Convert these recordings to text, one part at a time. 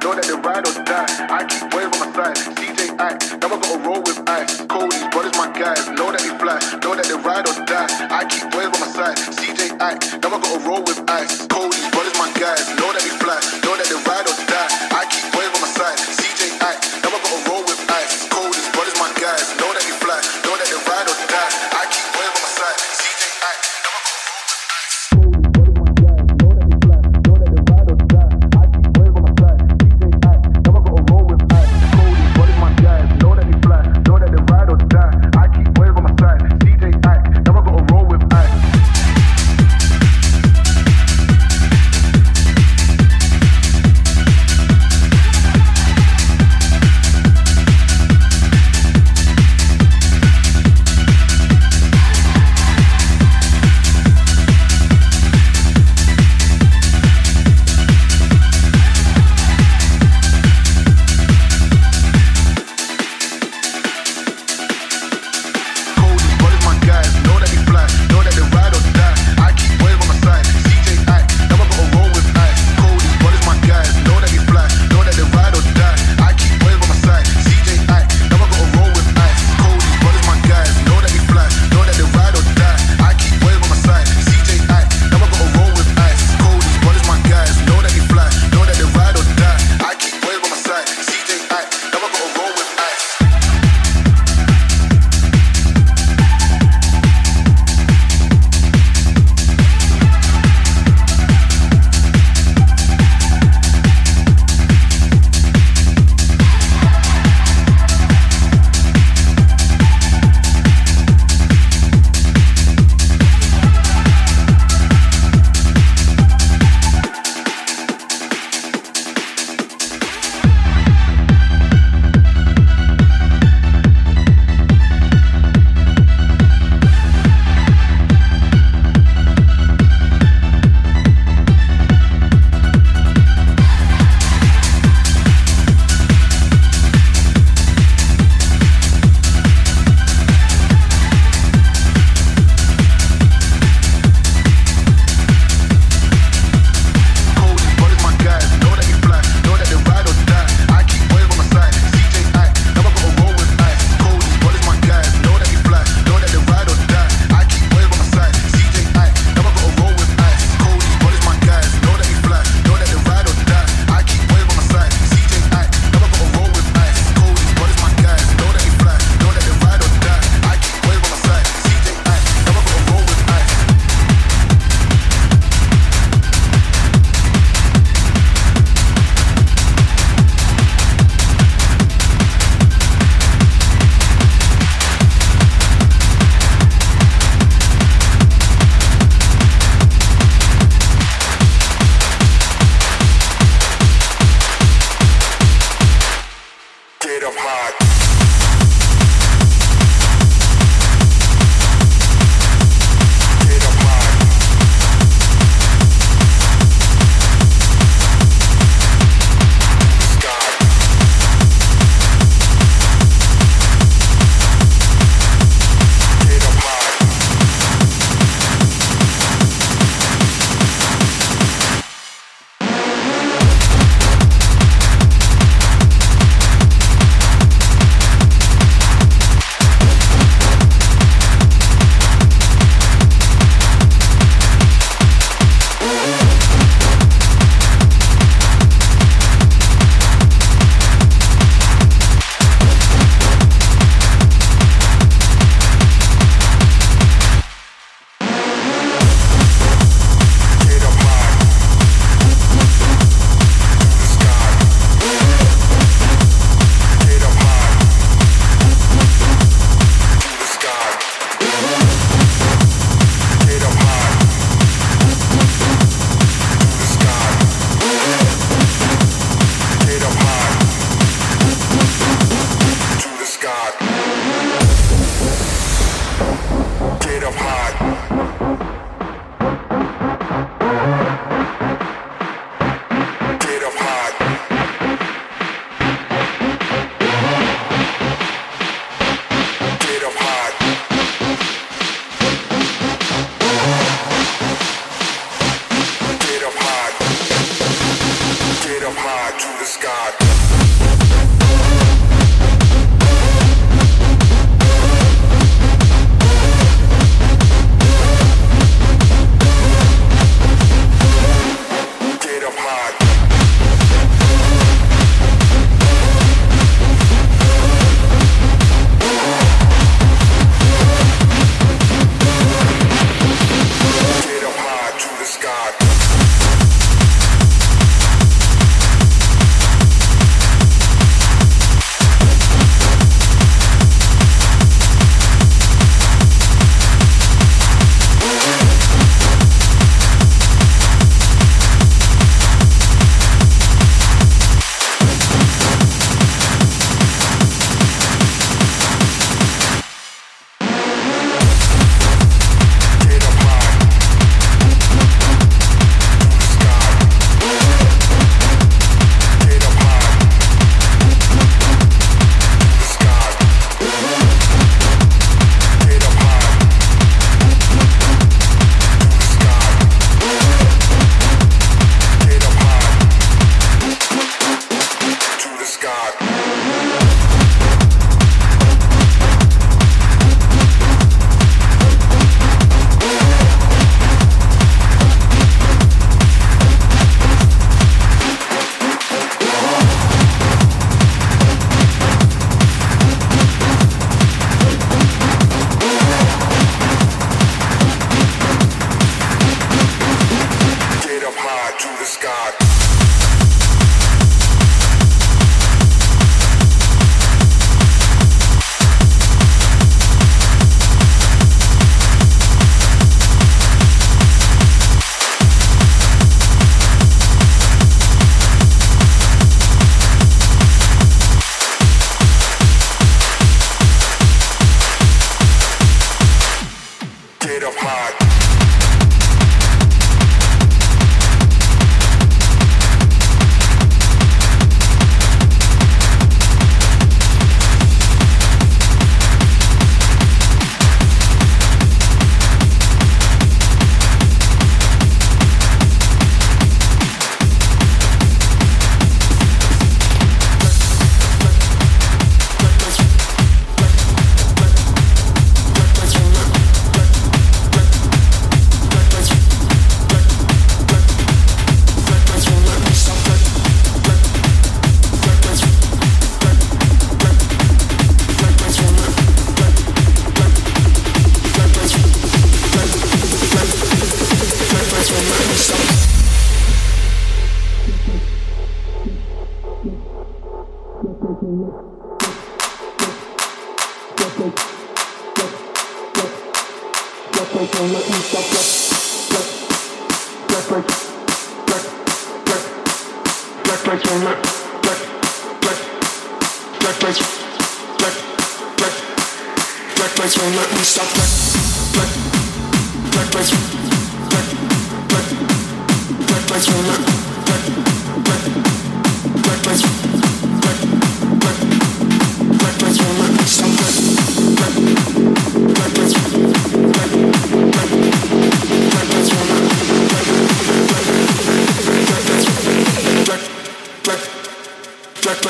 Know that they ride or die. I keep waves by my side. CJ act. Never gotta roll with ice. Cody's brothers, my guys. Know that they fly. Know that they ride or die. I keep waves by my side. CJ act. Never gotta roll with ice. Cody's brothers, my guys. Know that they fly. Know that they ride or die.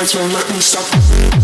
Black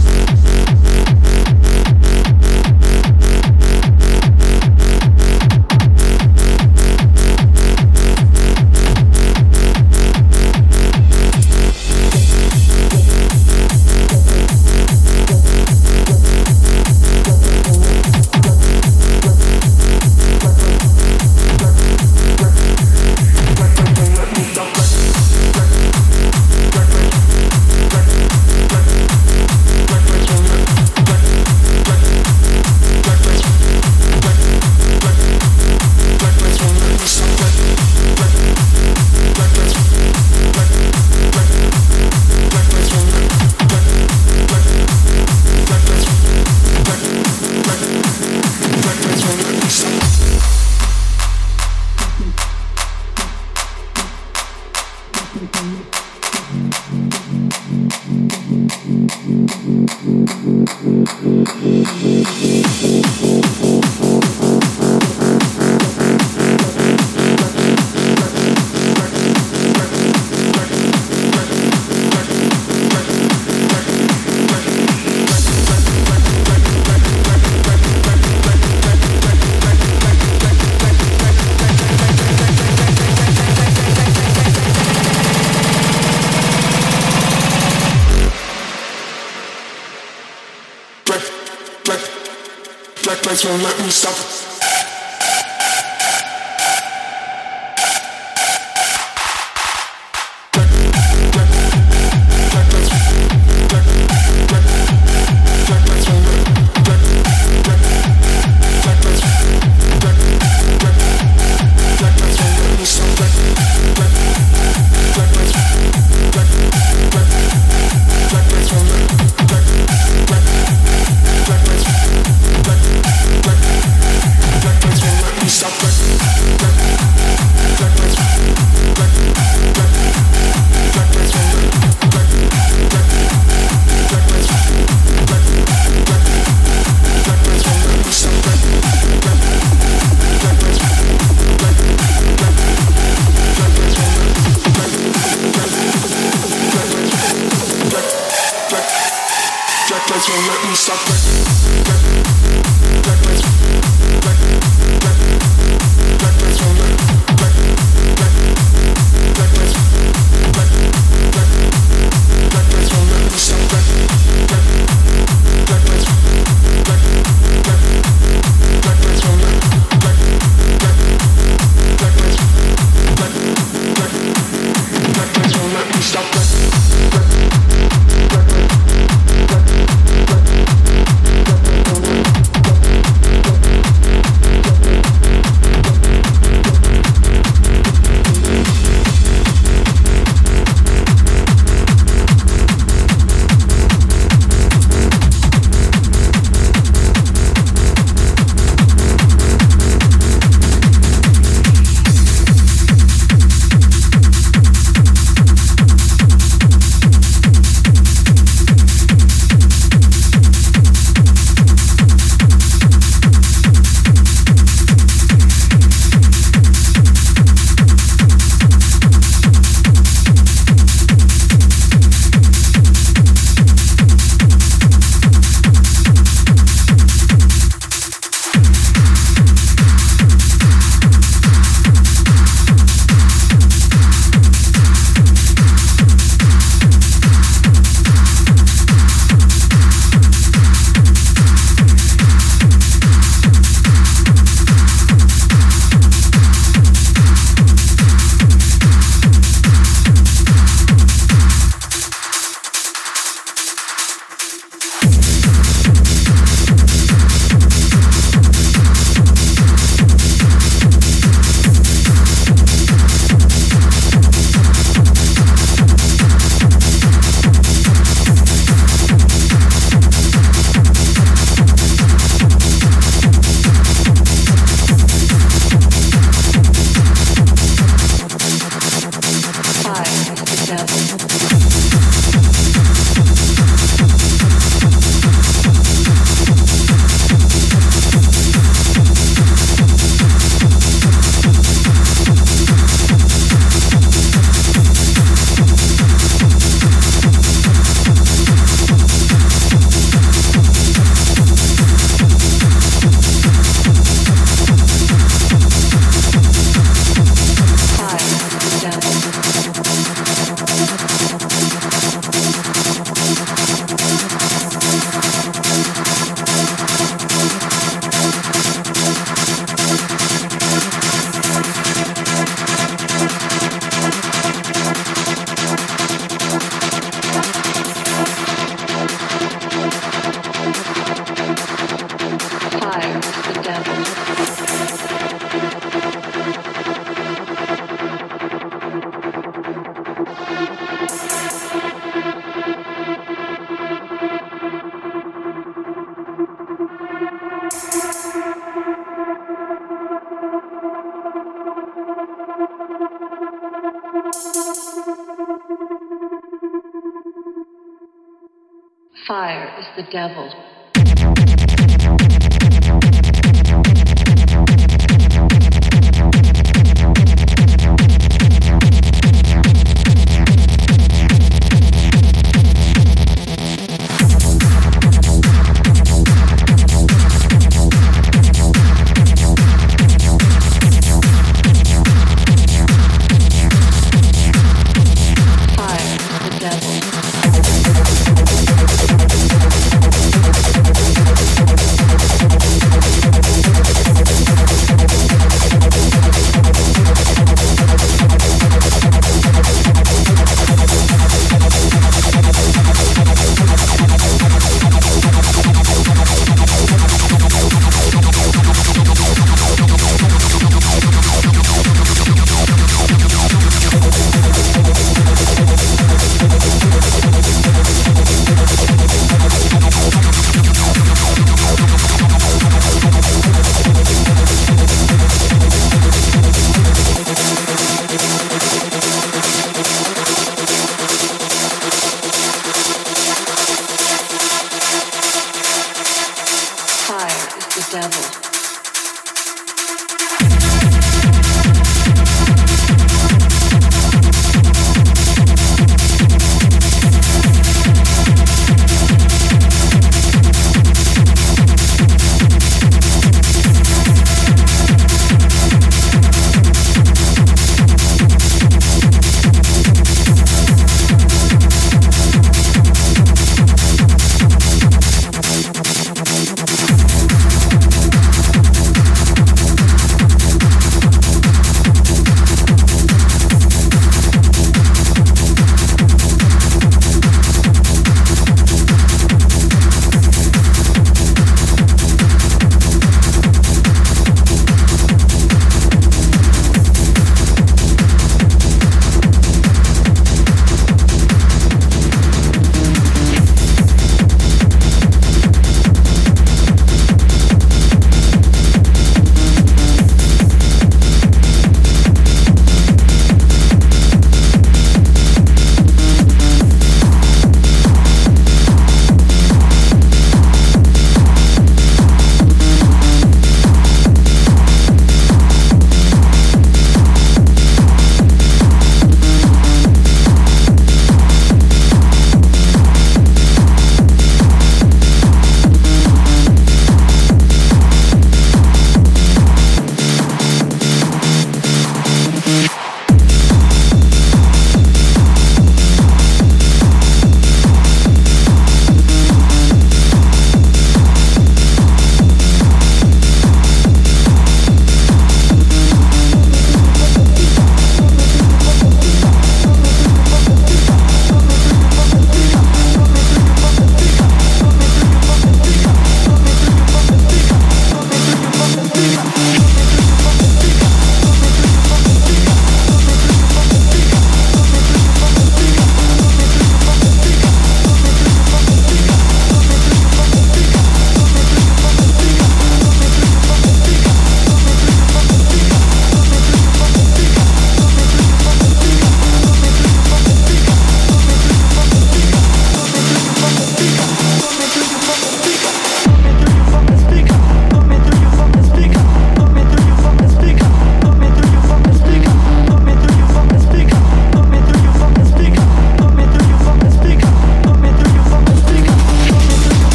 the devil.